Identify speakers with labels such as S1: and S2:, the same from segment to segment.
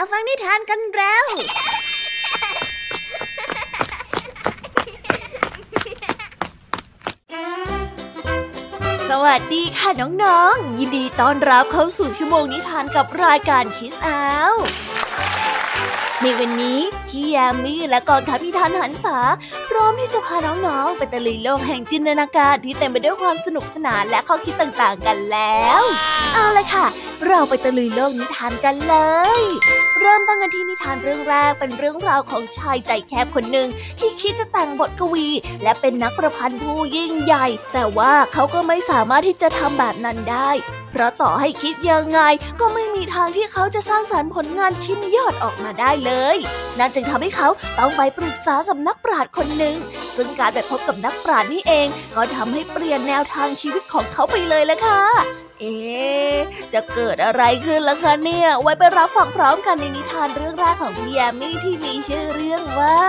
S1: มาฟังนิทานกันแล้ว สวัสดีค่ะน้องๆ ยินดีต้อนรับเข้าสู่ชั่วโมงนิทานกับรายการคิสอาวในวันนี้พี่ยามีและกองทัพนิทานหันษาพร้อมที่จะพาน้องๆ ไปตะลุยโลกแห่งจินตนาการที่เต็มไปด้วยความสนุกสนานและข้อคิดต่างๆกันแล้ว เอาเลยค่ะ เราไปตะลุยโลกนิทานกันเลย ริ่มต้นกันที่นิทานเรื่องแรกเป็นเรื่องราวของชายใจแคบคนหนึ่งที่คิดจะแต่งบทกวี และเป็นนักประพันธ์ผู้ยิ่งใหญ่ แต่ว่าเขาก็ไม่สามารถที่จะทำแบบนั้นได้ เพราะต่อให้คิดยังไง ก็ไม่มีทางที่เขาจะสร้างสารรค์ผลงานชิ้นยอดออกมาได้เลยนั่นจึงทำให้เขาต้องไปปรึกษากับนักปราชญ์คนหนึ่งซึ่งการไปพบกับนักปราชญ์นี่เอง ก็ทำให้เปลี่ยนแนวทางชีวิตของเขาไปเลยละค่ะ เอ๊จะเกิดอะไรขึ้นล่ะคะเนี่ย ไว้ไปรับฟังพร้อมกันในนิทานเรื่องแรกของพี่แยมมี่ที่มีชื่อเรื่องว่า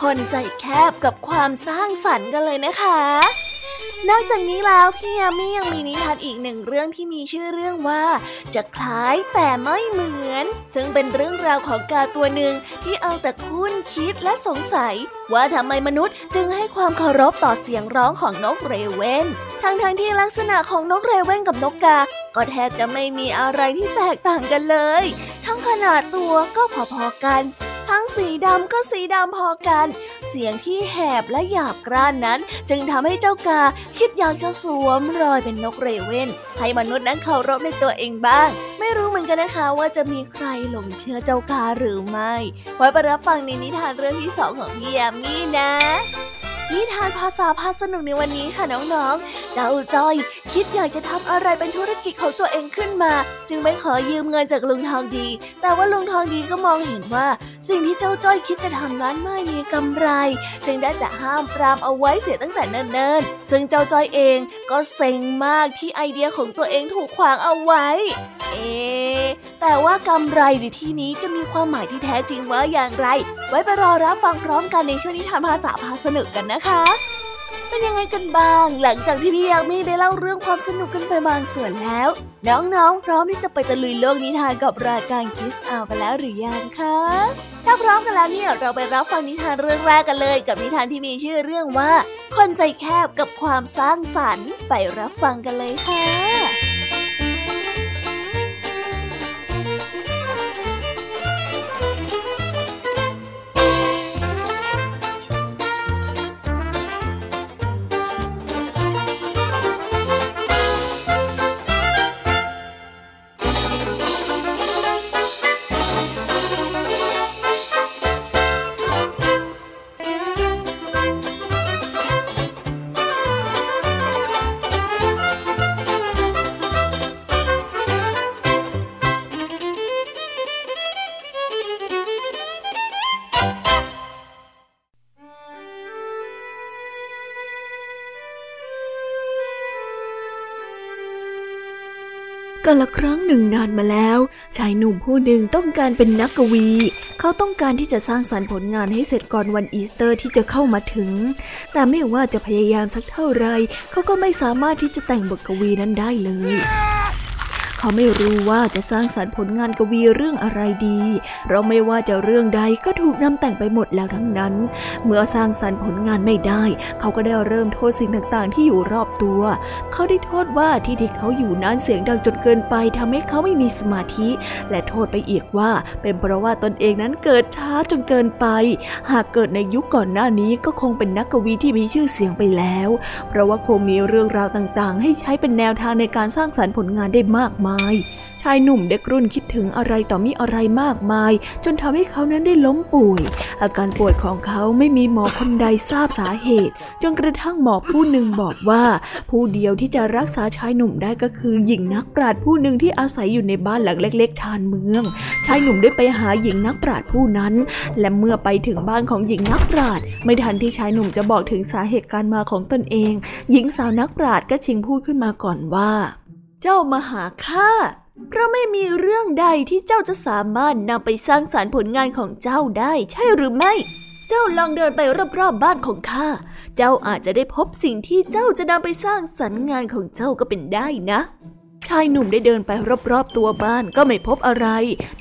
S1: คนใจแคบกับความสร้างสรรค์กันเลยนะคะ นอกจากนี้แล้วพี่ยามียังมีนิทานอีกหนึ่งเรื่องที่มีชื่อเรื่องว่า จะคล้ายแต่ไม่เหมือน ซึ่งเป็นเรื่องราวของกาตัวหนึ่งที่เอาแต่คุ้นคิดและสงสัย ว่าทำไมมนุษย์จึงให้ความเคารพต่อเสียงร้องของนกเรเวนทั้งๆทที่ลักษณะของนกเรเวนกับนกกา ก็แทบจะไม่มีอะไรที่แตกต่างกันเลย ทั้งขนาดตัวก็พอๆกัน ทั้งสีดำก็สีดำพอกัน เสียงที่แหบและหยาบกร้านนั้น จึงทำให้เจ้ากาคิดอยากจะสวมรอยเป็นนกเรเว่นให้มนุษย์นั้นเคารพในตัวเองบ้าง ไม่รู้เหมือนกันนะคะว่าจะมีใครหลงเชื่อเจ้ากาหรือไม่ ไว้ไปรับฟังในนิทานเรื่องที่สองของพี่ยามีนะ นิทานภาษาพาสนุกในวันนี้ค่ะน้องๆ เจ้าจ้อย คิดอยากจะทำอะไรเป็นธุรกิจของตัวเองขึ้นมา จึงไม่ขอยืมเงินจากลุงทองดี แต่ว่าลุงทองดีก็มองเห็นว่า สิ่งที่เจ้าจ้อยคิดจะทำนั้นไม่มีกำไร จึงได้แต่ห้ามปรามเอาไว้เสียตั้งแต่เนิ่นๆ ซึ่งเจ้าจ้อยเองก็เซ็งมากที่ไอเดียของตัวเองถูกขวางเอาไว้ เอ๊แต่ว่ากำไรในที่นี้จะมีความหมายที่แท้จริงว่าอย่างไร ไว้ไปรอรับฟังพร้อมกันในช่วงนิทานภาษาพาสนุกกันนะคะเป็นยังไงกันบ้าง หลังจากที่พี่ยามีได้เล่าเรื่องความสนุกกันไปบางส่วนแล้ว น้องๆ พร้อมที่จะไปตะลุยโลกนิทานกับรายการคิสอากันแล้วหรือยังคะ ถ้าพร้อมกันแล้วเนี่ยเราไปรับฟังนิทานเรื่องแรกกันเลย กับนิทานที่มีชื่อเรื่องว่า คนใจแคบกับความสร้างสรรค์ไปรับฟังกันเลยค่ะ
S2: นึ่งนานมาแล้ว ชายหนุ่มผู้หนึ่งต้องการเป็นนักกวี เขาต้องการที่จะสร้างสรรค์ผลงานให้เสร็จก่อนวันอีสเตอร์ที่จะเข้ามาถึง แต่ไม่ว่าจะพยายามสักเท่าไรเขาก็ไม่สามารถที่จะแต่งบทกวีนั้นได้เลย เขาไม่รู้ว่าจะสร้างสารรค์ผลงานกวีเรื่องอะไรดี เราไม่ว่าจะเรื่องใดก็ถูกนำแต่งไปหมดแล้วทั้งนั้น เมื่อสร้างสารรค์ผลงานไม่ได้ เขาก็ได้เริ่มโทษสิ่งต่างๆ ที่อยู่รอบตัว เขาได้โทษว่าที่ที่เขาอยู่นั้นเสียงดังจนเกินไปทำให้เขาไม่มีสมาธิ และโทษไปอีกว่า เป็นเพราะว่าตนเองนั้นเกิดช้าจนเกินไป หากเกิดในยุคก่อนหน้านี้ก็คงเป็นนักกวีที่มีชื่อเสียงไปแล้ว เพราะว่าคงมีเรื่องราวต่างๆ ให้ใช้เป็นแนวทางในการสร้างสารรค์ผลงานได้มากมายชายหนุ่มเด็กรุ่นคิดถึงอะไรต่อมีอะไรมากมาย จนทำให้เขานั้นได้ล้มป่วย อาการป่วยของเขาไม่มีหมอคนใดทราบสาเหตุ จนกระทั่งหมอผู้หนึ่งบอกว่า ผู้เดียวที่จะรักษาชายหนุ่มได้ก็คือหญิงนักปราชญ์ผู้หนึ่งที่อาศัยอยู่ในบ้านหลังเล็ก ๆ ชานเมือง ชายหนุ่มได้ไปหาหญิงนักปราชญ์ผู้นั้น และเมื่อไปถึงบ้านของหญิงนักปราชญ์ไม่ทันที่ชายหนุ่มจะบอกถึงสาเหตุการมาของตนเอง หญิงสาวนักปราชญ์ก็ชิงพูดขึ้นมาก่อนว่า เจ้ามาหาข้าเพราะไม่มีเรื่องใดที่เจ้าจะสามารถนำไปสร้างสารรค์ผลงานของเจ้าได้ใช่หรือไม่ เจ้าลองเดินไปรอบๆบ้านของข้า เจ้าอาจจะได้พบสิ่งที่เจ้าจะนำไปสร้างสรรค์งานของเจ้าก็เป็นได้นะ
S1: ชายหนุ่มได้เดินไปรอบๆตัวบ้านก็ไม่พบอะไร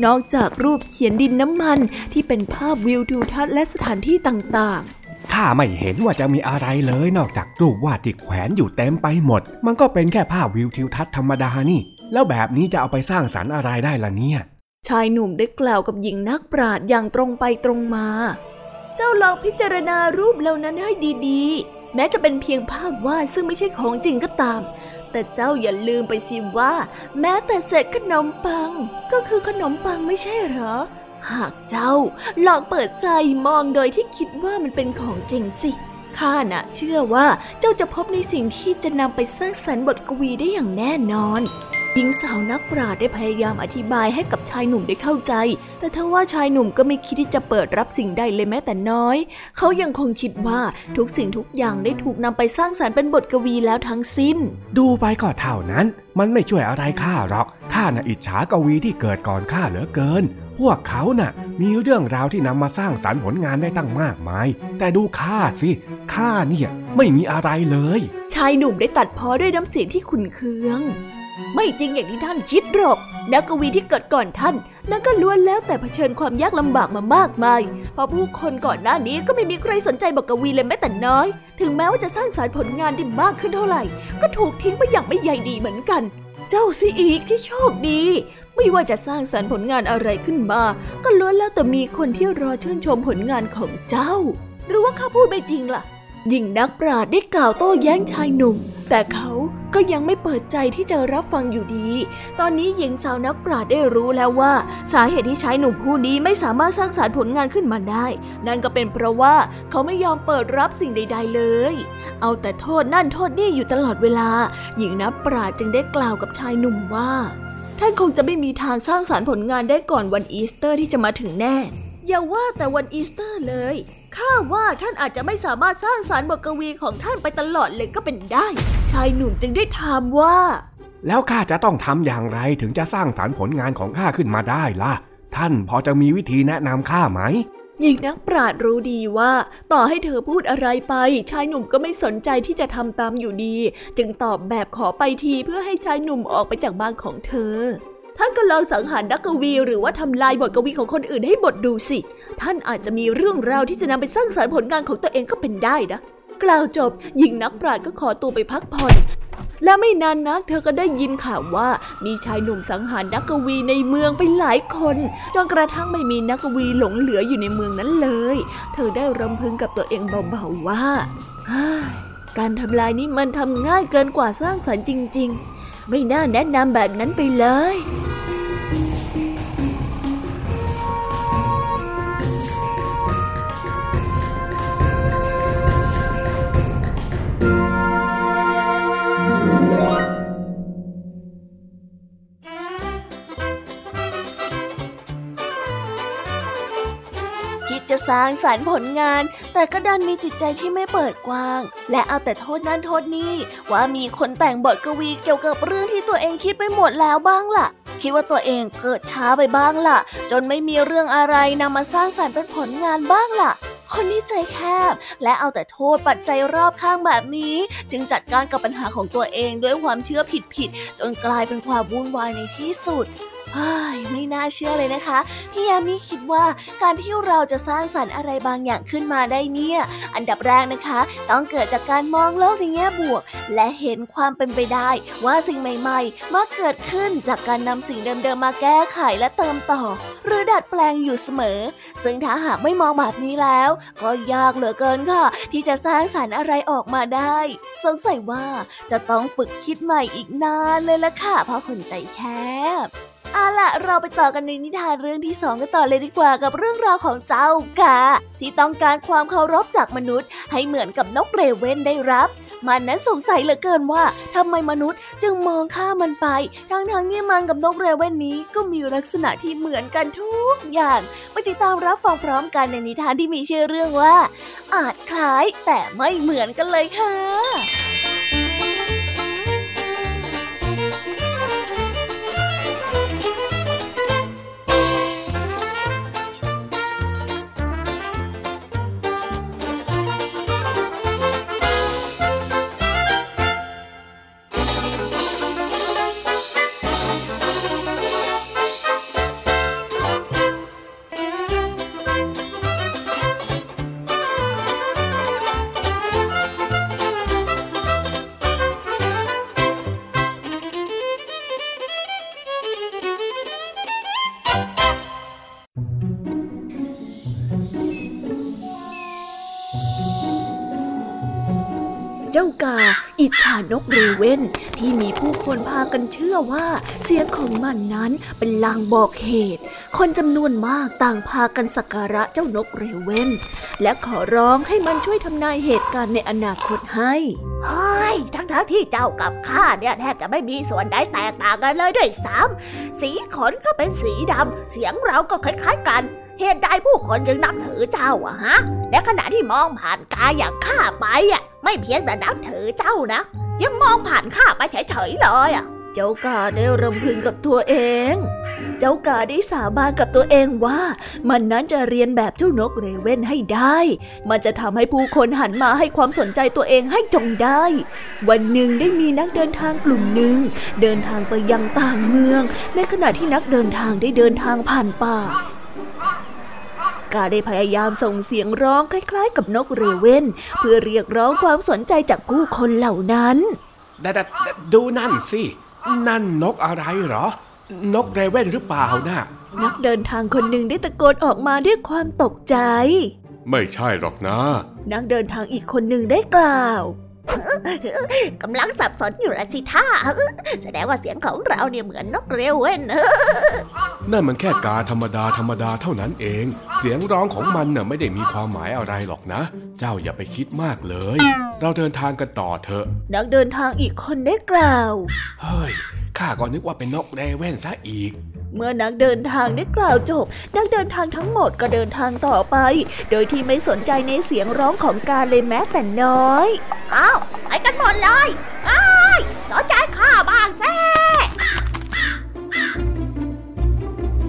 S1: นอกจากรูปเขียนดินน้ำมันที่เป็นภาพวิวทิวทัศน์และสถานที่ต่าง
S3: ๆ ข้าไม่เห็นว่าจะมีอะไรเลยนอกจากรูปวาดที่แขวนอยู่เต็มไปหมด มันก็เป็นแค่ภาพวิวทิวทัศน์ธรรมดานี่ แล้วแบบนี้จะเอาไปสร้างสรรค์อะไรได้ล่ะเนี่ย
S1: ชายหนุ่มได้กล่าวกับหญิงนักปราชญ์อย่างตรงไปตรงมา เจ้าลองพิจารณารูปเหล่านั้นให้ดีๆ แม้จะเป็นเพียงภาพวาดซึ่งไม่ใช่ของจริงก็ตาม แต่เจ้าอย่าลืมไปสิว่า แม้แต่เศษขนมปัง ก็คือขนมปังไม่ใช่เหรอ หากเจ้าลองเปิดใจมองโดยที่คิดว่ามันเป็นของจริงสิ ข้าน่ะเชื่อว่าเจ้าจะพบในสิ่งที่จะนำไปสร้างสรรค์บทกวีได้อย่างแน่นอน หญิงสาวนักปราชญ์ได้พยายามอธิบายให้กับชายหนุ่มได้เข้าใจ แต่ทว่าชายหนุ่มก็ไม่คิดที่จะเปิดรับสิ่งใดเลยแม้แต่น้อย เขายังคงคิดว่าทุกสิ่งทุกอย่างได้ถูกนำไปสร้างสารรค์เป็นบทกวีแล้วทั้งสิ้น
S3: ดูไปก็เท่านั้น มันไม่ช่วยอะไรข้าหรอก ข้าน่ะอิจฉากวีที่เกิดก่อนข้าเหลือเกิน พวกเขาน่ะ มีเรื่องราวที่นำมาสร้างสารรค์ผลงานได้ตั้งมากมาย แต่ดูข้าสิ ข้าเนี่ยไม่มีอะไรเลย
S1: ชายหนุ่มได้ตัดพ้อด้วยน้ำเสียงที่ขุนเคือง ไม่จริงอย่างที่ท่านคิดหรอก นักกวีที่เกิดก่อนท่าน นั่นก็ล้วนแล้วแต่เผชิญความยากลำบากมามากมาย เพราะผู้คนก่อนหน้านี้ก็ไม่มีใครสนใจบอกกวีเลยแม้แต่น้อย ถึงแม้ว่าจะสร้างสารรค์ผลงานได้มากขึ้นเท่าไหร่ ก็ถูกทิ้งไปอย่างไม่ใยดีเหมือนกัน เจ้าสิอีกที่โชคดี ไม่ว่าจะสร้างสารรค์ผลงานอะไรขึ้นมา ก็ล้วนแล้วแต่มีคนที่รอชื่นชมผลงานของเจ้า หรือว่าข้าพูดไม่จริงล่ะ หญิงนักปราชญ์ได้กล่าวโต้แย้งชายหนุ่ม แต่เขาก็ยังไม่เปิดใจที่จะรับฟังอยู่ดี ตอนนี้หญิงสาวนักปราชญ์ได้รู้แล้วว่า สาเหตุที่ชายหนุ่มผู้นี้ไม่สามารถสร้างสารรค์ผลงานขึ้นมาได้ นั่นก็เป็นเพราะว่าเขาไม่ยอมเปิดรับสิ่งใด ๆ เลย เอาแต่โทษนั่นโทษนี่อยู่ตลอดเวลา หญิงนักปราชญ์จึงได้กล่าวกับชายหนุ่มว่าท่านคงจะไม่มีทางสร้างสารรค์ผลงานได้ก่อนวันอีสเตอร์ที่จะมาถึงแน่ อย่าว่าแต่วันอีสเตอร์เลย ข้าว่าท่านอาจจะไม่สามารถสร้างสารรค์บทกวีของท่านไปตลอดเลยก็เป็นได้ ชายหนุ่มจึงได้ถามว่า
S3: แล้วข้าจะต้องทำอย่างไรถึงจะสร้างสารรค์ผลงานของข้าขึ้นมาได้ล่ะ ท่านพอจะมีวิธีแนะนำข้าไหม
S1: หญิงนักปราดรู้ดีว่า ต่อให้เธอพูดอะไรไป ชายหนุ่มก็ไม่สนใจที่จะทำตามอยู่ดี จึงตอบแบบขอไปทีเพื่อให้ชายหนุ่มออกไปจากบ้านของเธอ ท่านก็ลองสังหารนักกวีหรือว่าทำลายบทกวีของคนอื่นให้บทดูสิ ท่านอาจจะมีเรื่องราวที่จะนำไปสร้างสารรค์ผลงานของตัวเองก็เป็นได้นะ กล่าวจบหญิงนักปราชญ์ก็ขอตัวไปพักผ่อน และไม่นานนักเธอก็ได้ยินข่าวว่ามีชายหนุ่มสังหารนักกวีในเมืองไปหลายคนจนกระทั่งไม่มีนักกวีหลงเหลืออยู่ในเมืองนั้นเลย เธอได้รำพึงกับตัวเองเบาๆว่าการทำลายนี้มันทำง่ายเกินกว่าสร้างสรรค์จริง ๆ ไม่น่าแนะนำแบบนั้นไปเลย สร้างสารรค์ผลงาน แต่ก็ดันมีจิตใจที่ไม่เปิดกว้าง และเอาแต่โทษนั่นโทษนี่ว่ามีคนแต่งบทกวีเกี่ยวกับเรื่องที่ตัวเองคิดไปหมดแล้วบ้างล่ะ คิดว่าตัวเองเกิดช้าไปบ้างล่ะ จนไม่มีเรื่องอะไรนำมาสร้างสารรค์เป็นผลงานบ้างล่ะคนที่ใจแคบ และเอาแต่โทษปัจจัยรอบข้างแบบนี้ จึงจัดการกับปัญหาของตัวเองด้วยความเชื่อผิดๆจนกลายเป็นความวุ่นวายในที่สุด ไม่น่าเชื่อเลยนะคะ พี่ยามีคิดว่าการที่เราจะสร้างสรรค์อะไรบางอย่างขึ้นมาได้เนี่ย อันดับแรกนะคะ ต้องเกิดจากการมองโลกในแง่บวก และเห็นความเป็นไปได้ ว่าสิ่งใหม่ๆมักเกิดขึ้นจากการนำสิ่งเดิมๆมาแก้ไขและเติมต่อ หรือดัดแปลงอยู่เสมอ ซึ่งถ้าหากไม่มองแบบนี้แล้ว ก็ยากเหลือเกินค่ะ ที่จะสร้างสรรค์อะไรออกมาได้ สงสัยว่าจะต้องฝึกคิดใหม่อีกนานเลยละค่ะเพราะคนใจแคบ เอาล่ะเราไปต่อกันในนิทานเรื่องที่สองกันต่อเลยดีกว่ากับเรื่องราวของเจ้ากา ที่ต้องการความเคารพจากมนุษย์ ให้เหมือนกับนกเรเวนได้รับ มันนั้นสงสัยเหลือเกินว่าทำไมมนุษย์จึงมองข้ามันไป ทั้งๆทที่มันกับนกเรเวนนี้ก็มีลักษณะที่เหมือนกันทุกอย่างไปติดตามรับฟังพร้อมกันในนิทานที่มีชื่อเรื่องว่า อาจคล้ายแต่ไม่เหมือนกันเลยค่ะ นกเรเวนที่มีผู้คนพากันเชื่อว่า เสียงของมันนั้นเป็นลางบอกเหตุ คนจำนวนมากต่างพากันสักการะเจ้านกเรเวนและขอร้องให้มันช่วยทำนายเหตุการณ์ในอนาคตให้
S4: เฮ้ยทั้งทั้งที่เจ้ากับข้าเนี่ยแทบจะไม่มีส่วนใดแตกต่างกันเลยด้วยซ้ำสีขนก็เป็นสีดำเสียงเราก็คล้ายๆกันเหตุใดผู้คนจึงนับถือเจ้าอะฮะ และขณะที่มองผ่านกายอย่างข้าไปอะไม่เพียงแต่นับถือเจ้านะ ยังมองผ่านข้าไปเฉยๆเลยอะ
S1: เจ้ากาได้รำพึงกับตัวเอง เจ้ากาได้สาบานกับตัวเองว่า มันนั้นจะเรียนแบบเจ้านกเรเว่นให้ได้ มันจะทำให้ผู้คนหันมาให้ความสนใจตัวเองให้จงได้ วันหนึ่งได้มีนักเดินทางกลุ่มหนึ่ง เดินทางไปยังต่างเมือง ในขณะที่นักเดินทางได้เดินทางผ่านป่า กาได้พยายามส่งเสียงร้องคล้ายๆ กับนกเรเว่นเพื่อเรียกร้องความสนใจจากผู้คนเหล่านั้น
S3: ดูนั่นสิ นั่นนกอะไรเหรอ นกเรเว่นหรือเปล่านะ่ะ
S1: นักเดินทางคนหนึ่งได้ตะโกนออกมาด้วยความตกใจ
S3: ไม่ใช่หรอกนะ
S1: นักเดินทางอีกคนหนึ่งได้กล่าว
S4: กำลังสับสนอยู่ละสิท่าแสดงว่าเสียงของเราเนี่ยเหมือนนกเรเว่น
S3: นั่นมันแค่กาธรรมดาธรรมดาเท่านั้นเอง เสียงร้องของมันน่ะไม่ได้มีความหมายอะไรหรอกนะ เจ้าอย่าไปคิดมากเลย เราเดินทางกันต่อเถอะ
S1: นักเดินทางอีกคนได้กล่าว
S3: เฮ้ยข้าก็นึกว่าเป็นนกเรเว่นซะอีก
S1: เมื่อนักเดินทางได้กล่าวจบ นักเดินทางทั้งหมดก็เดินทางต่อไป โดยที่ไม่สนใจในเสียงร้องของกาเลยแม้แต่น้อย
S4: อ้าวไปกันหมดเลยอ้ายสนใจข้าบ้างแซ่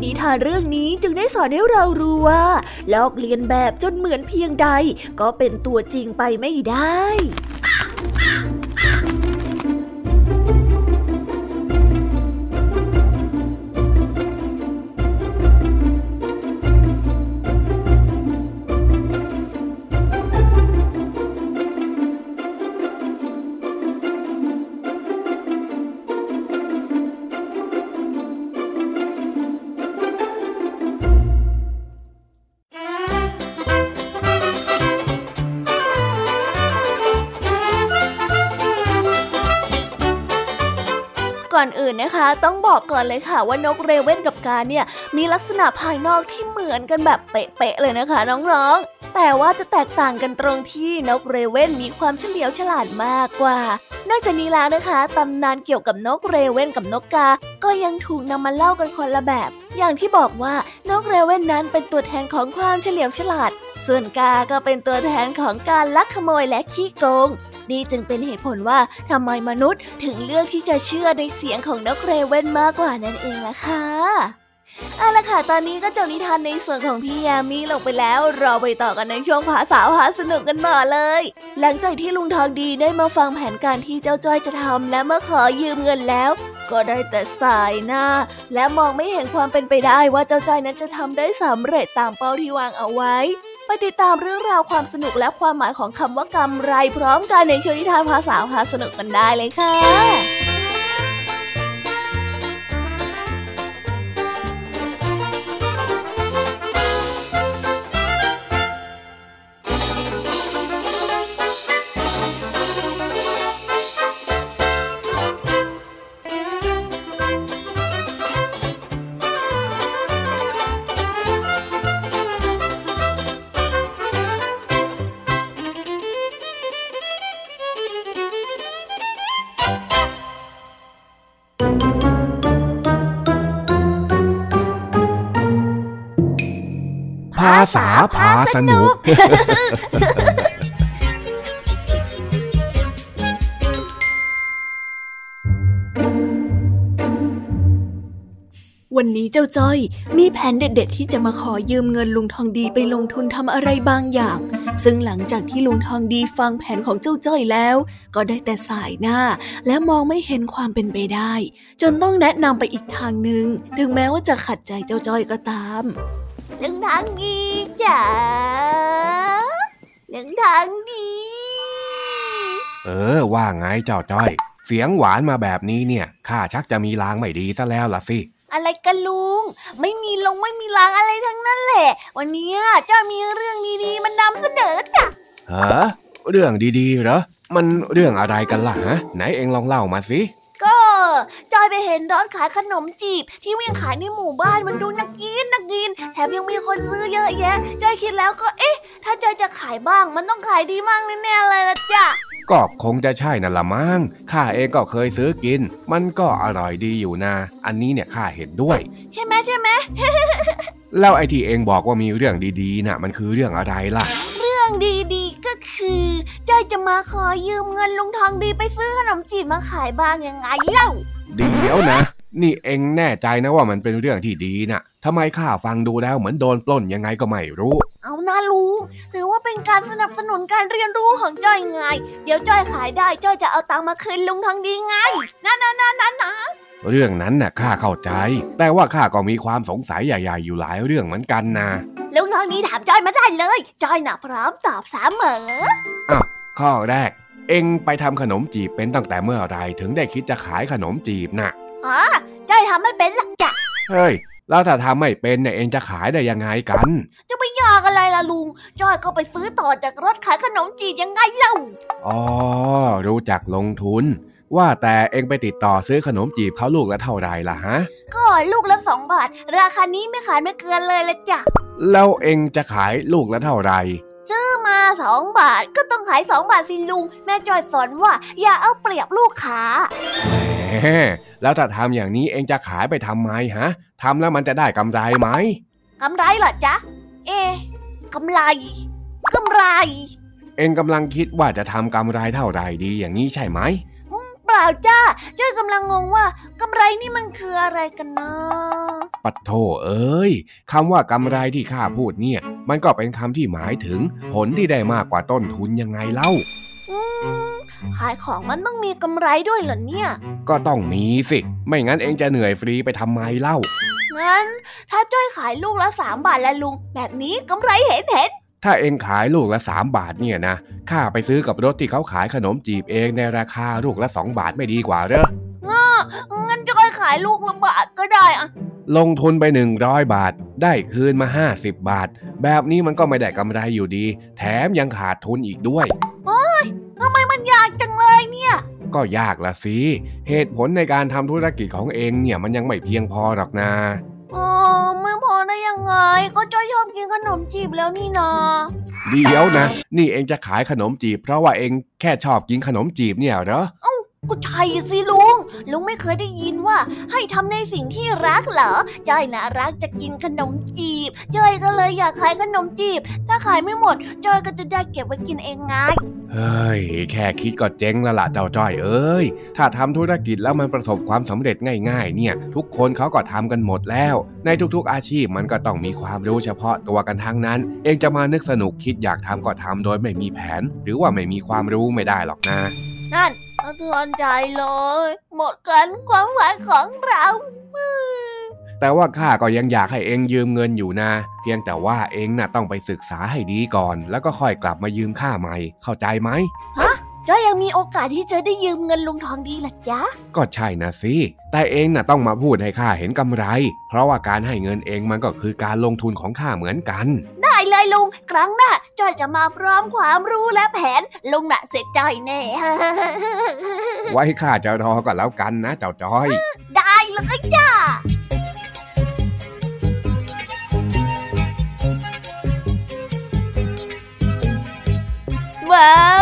S1: นิทานเรื่องนี้จึงได้สอนให้เรารู้ว่าลอกเลียนแบบจนเหมือนเพียงใด ก็เป็นตัวจริงไปไม่ได้ ต้องบอกก่อนเลยค่ะว่านกเรเว่นกับกาเนี่ยมีลักษณะภายนอกที่เหมือนกันแบบเป๊ะๆเลยนะคะน้องๆ แต่ว่าจะแตกต่างกันตรงที่นกเรเว่นมีความเฉลียวฉลาดมากกว่า นอกจากนี้แล้วนะคะตำนานเกี่ยวกับนกเรเว่นกับนกกา ก็ยังถูกนำมาเล่ากันคนละแบบ อย่างที่บอกว่านกเรเว่นนั้นเป็นตัวแทนของความเฉลียวฉลาด ส่วนกาก็เป็นตัวแทนของการลักขโมยและขี้โกง นี่จึงเป็นเหตุผลว่าทำไมมนุษย์ถึงเลือกที่จะเชื่อในเสียงของนกเรเว่นมากกว่านั่นเองล่ะค่ะเอาละค่ะ ตอนนี้ก็จบนิทานในส่วนของพี่ยามีลงไปแล้ว เราไปต่อกันในช่วงภาษาพาสนุกกันต่อเลย หลังจากที่ลุงทองดีได้มาฟังแผนการที่เจ้าจ้อยจะทำและเมื่อขอยืมเงินแล้ว ก็ได้แต่สายหน้า และมองไม่เห็นความเป็นไปได้ว่าเจ้าจ้อยนั้นจะทำได้สำเร็จตามเป้าที่วางเอาไว้ ไปติดตามเรื่องราวความสนุกและความหมายของคำว่ากำไรพร้อมกันในช่วงนิทานภาษาพาสนุกกันได้เลยค่ะ
S3: ษาพาสนุก
S1: วันนี้เจ้าจ้อย มีแผนเด็ด ๆ ที่จะมาขอยืมเงินลุงทองดีไปลงทุนทำอะไรบางอย่าง ซึ่งหลังจากที่ลุงทองดีฟังแผนของเจ้าจ้อยแล้ว ก็ได้แต่สายหน้า และมองไม่เห็นความเป็นไปได้ จนต้องแนะนำไปอีกทางหนึ่งถึงแม้ว่าจะขัดใจเจ้าจ้อยก็ตาม
S4: ลุงทางดีจ๋าลุงทางดี
S3: เออ ว่าไงเจ้าจ้อย เสียงหวานมาแบบนี้เนี่ยข้าชักจะมีลางไม่ดีซะแล้วล่ะสิ
S4: อะไรกันลุง ไม่มีลงไม่มีลางอะไรทั้งนั้นแหละ วันนี้เจ้ามีเรื่องดีๆมันนำเสนอจ้ะ
S3: ฮะเรื่องดีๆเหรอมันเรื่องอะไรกันล่ะฮะไหนเองลองเล่ามาสิ
S1: ก็จอยไปเห็นร้านขายขนมจีบ ที่วิ่งขายในหมู่บ้านมันดูน่ากินน่ากิน แถมยังมีคนซื้อเยอะแยะจอยคิดแล้วก็เอ๊ะ ถ้าจอยจะขายบ้าง มันต้องขายดีมากแน่ๆเลยละจ้ะ
S3: ก็คงจะใช่นั่นละมั้งข้าเองก็เคยซื้อกิน มันก็อร่อยดีอยู่นะ อันนี้เนี่ยข้าเห็นด้วย
S1: ใช่ไหมใช่ไหม
S3: แล้วไอ้ที่เองบอกว่ามีเรื่องดีๆน่ะ มันคือเรื่องอะไรล่ะ
S1: เรื่องดีๆ ก็คือจอยจะมาขอยืมเงินลุงทองดีไปซื้อขนมจีบมาขายบ้างยังไงเล่า
S3: เดี๋ยวนะ นี่เองแน่ใจนะว่ามันเป็นเรื่องที่ดีน่ะทำไมข้าฟังดูแล้วเหมือนโดนปล้นยังไงก็ไม่รู้
S1: เอานะลุงถือว่าเป็นการสนับสนุนการเรียนรู้ของจ้อยไง เดี๋ยวจ้อยขายได้จ้อยจะเอาตังค์มาคืนลุงทองดีไงนะนะนะนะนะ
S3: เรื่องนั้นน่ะข้าเข้าใจ แต่ว่าข้าก็มีความสงสัยใหญ่ๆอยู่หลายเรื่องเหมือนกันนะ
S1: ลุงทองดีถามจ้อยมาได้เลยจ้อยน่ะพร้อมตอบเสมอ
S3: อ้าวข้อแรก เองไปทำขนมจีบเป็นตั้งแต่เมื่อไหรถึงได้คิดจะขายขนมจีบน่ะ
S1: อ๋อจ้อยทำไม่เป็นหลักจ้ะ
S3: เฮ้ยแล้วถ้าทำไม่เป็นเนี่ยเองจะขายได้ยังไงกัน
S1: จะไปยากอะไรล่ะลุงจ้อยก็ไปซื้อต่อจากรถขายขนมจีบยังไงเล่า
S3: อ๋อรู้จักลงทุน ว่าแต่เองไปติดต่อซื้อขนมจีบเขาลูกละเท่าไหร่ล่ะฮะ
S1: ก็ลูกละสองบาท ราคานี้ไม่ขายไม่เกินเลยละจ้ะ
S3: แล้วเองจะขายลูกละเท่าไหร่
S1: ซื้อมาสองบาทก็ต้องขายสองบาทสิลุง แม่จอยสอนว่าอย่าเอาเปรียบลูกค้า
S3: แหมแล้วถ้าทำอย่างนี้เองจะขายไปทำไมฮะทำแล้วมันจะได้กำไรไหม
S1: กำไรเหรอจ๊ะ เอะกำไรกำไร
S3: เองกำลังคิดว่าจะทำกำไรเท่าไหร่ดีอย่างนี้ใช่ไหม
S1: เปล่าจ้าจ้อยกำลังงงว่ากำไรนี่มันคืออะไรกันนะ
S3: ปัดโทเอ้ยคำว่ากำไรที่ข้าพูดเนี่ย มันก็เป็นคำที่หมายถึง ผลที่ได้มากกว่าต้นทุนยังไงเล่า
S1: อืมขายของมันต้องมีกำไรด้วยเหรอเนี่ย
S3: ก็ต้องมีสิ ไม่งั้นเองจะเหนื่อยฟรีไปทำไมเล่า
S1: งั้น ถ้าจ้อยขายลูกละสามบาทละลุง แบบนี้กำไรเห็นเห็น
S3: ถ้าเองขายลูกละ 3 บาทเนี่ยนะข้าไปซื้อกับรถที่เขาขายขนมจีบเองในราคาลูกละ 2 บาทไม่ดีกว่าเหรอ
S1: ง้องั้นจ้อยขายลูกละบาทก็ได้อะ
S3: ลงทุนไป 100 บาท ได้คืนมา 50 บาท แบบนี้มันก็ไม่ได้กำไรอยู่ดี แถมยังขาดทุนอีกด้วย
S1: ทำไมมันยากจังเลยเนี่ย
S3: ก็ยากละสิ เหตุผลในการทำธุรกิจของเองเนี่ยมันยังไม่เพียงพอหรอกนะ
S1: อ๋อไม่พอได้ ยังไง ก็จ้อยชอบกินขนมจีบแล้วนี่นา
S3: เดี๋ยวนะ นี่เองจะขายขนมจีบ เพราะว่าเองแค่ชอบกินขนมจีบเนี่ยเหรอ
S1: ก็ใช่สิลุง ลุงไม่เคยได้ยินว่า ให้ทำในสิ่งที่รักเหรอจ้อยนะรักจะกินขนมจีบจ้อยก็เลยอยากขายขนมจีบ ถ้าขายไม่หมดจ้อยก็จะได้เก็บไว้กินเองไง
S3: เฮ้ย แค่คิดก็เจ๊งแล้วล่ะเจ้าจ้อยเอ้ย ถ้าทำธุรกิจแล้วมันประสบความสำเร็จง่าย ๆ เนี่ย ทุกคนเขาก็ทำกันหมดแล้ว ในทุกๆอาชีพมันก็ต้องมีความรู้เฉพาะตัวกันทั้งนั้น เองจะมานึกสนุกคิดอยากทำก็ทำโดยไม่มีแผน หรือว่าไม่มีความรู้ไม่ได้หรอกนะ
S1: นั่นสะเทือนใจเลย หมดกันความหวังของเรา
S3: แต่ว่าข้าก็ยังอยากให้เองยืมเงินอยู่นะ เพียงแต่ว่าเองน่ะต้องไปศึกษาให้ดีก่อน แล้วก็ค่อยกลับมายืมข้าใหม่ เข้าใจไหม
S1: จ้อยยังมีโอกาสที่จะได้ยืมเงินลุงทองดีล่ะจ๊ะ
S3: ก็ใช่นะสิ แต่เองน่ะต้องมาพูดให้ข้าเห็นกำไร เพราะว่าการให้เงินเองมันก็คือการลงทุนของข้าเหมือนกัน
S1: ได้เลยลุง ครั้งหน้าจ้อยจะมาพร้อมความรู้และแผน ลุงน่ะเสร็จจ้อยแน่
S3: ไว้ข้าจะรอก็แล้วกันนะเจ้าจ้อย
S1: ได้เลยจ้า
S5: ว้าว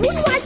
S6: wouldn't want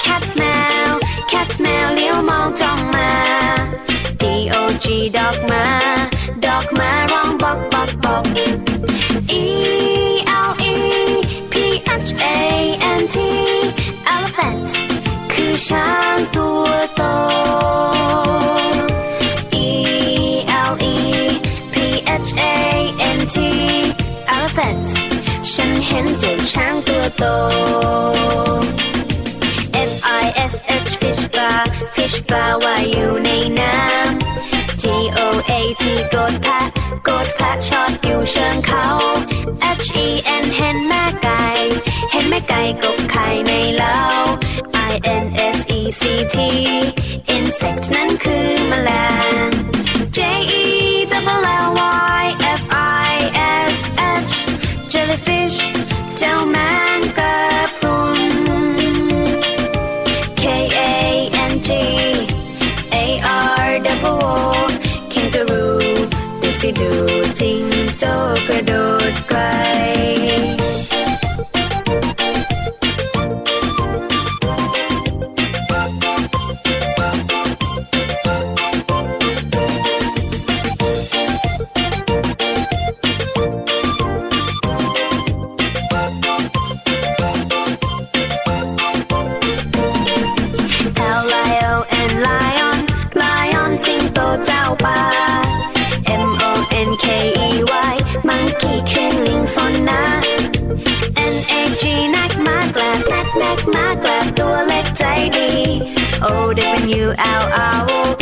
S6: แคทแมวแคทแมวเลี้ยวมองจ้องมา dog dog มา dog มาร้องบอกบอกบอก e l e p h a n t elephant คือช้างตัวโต e l e p h a n t elephant ฉันเห็นเจ้าช้างตัวโต S H fish bar fish bar ว่าอยู่ในน้ำ G O A T กดแพะกดแพะชอดอยู่เชิงเขา H E N เห็นแม่ไก่ เห็นแม่ไก่กบไข่ในเล้า I N S E C T insect นั้นคือแมลง do. lady. Older than you, our old.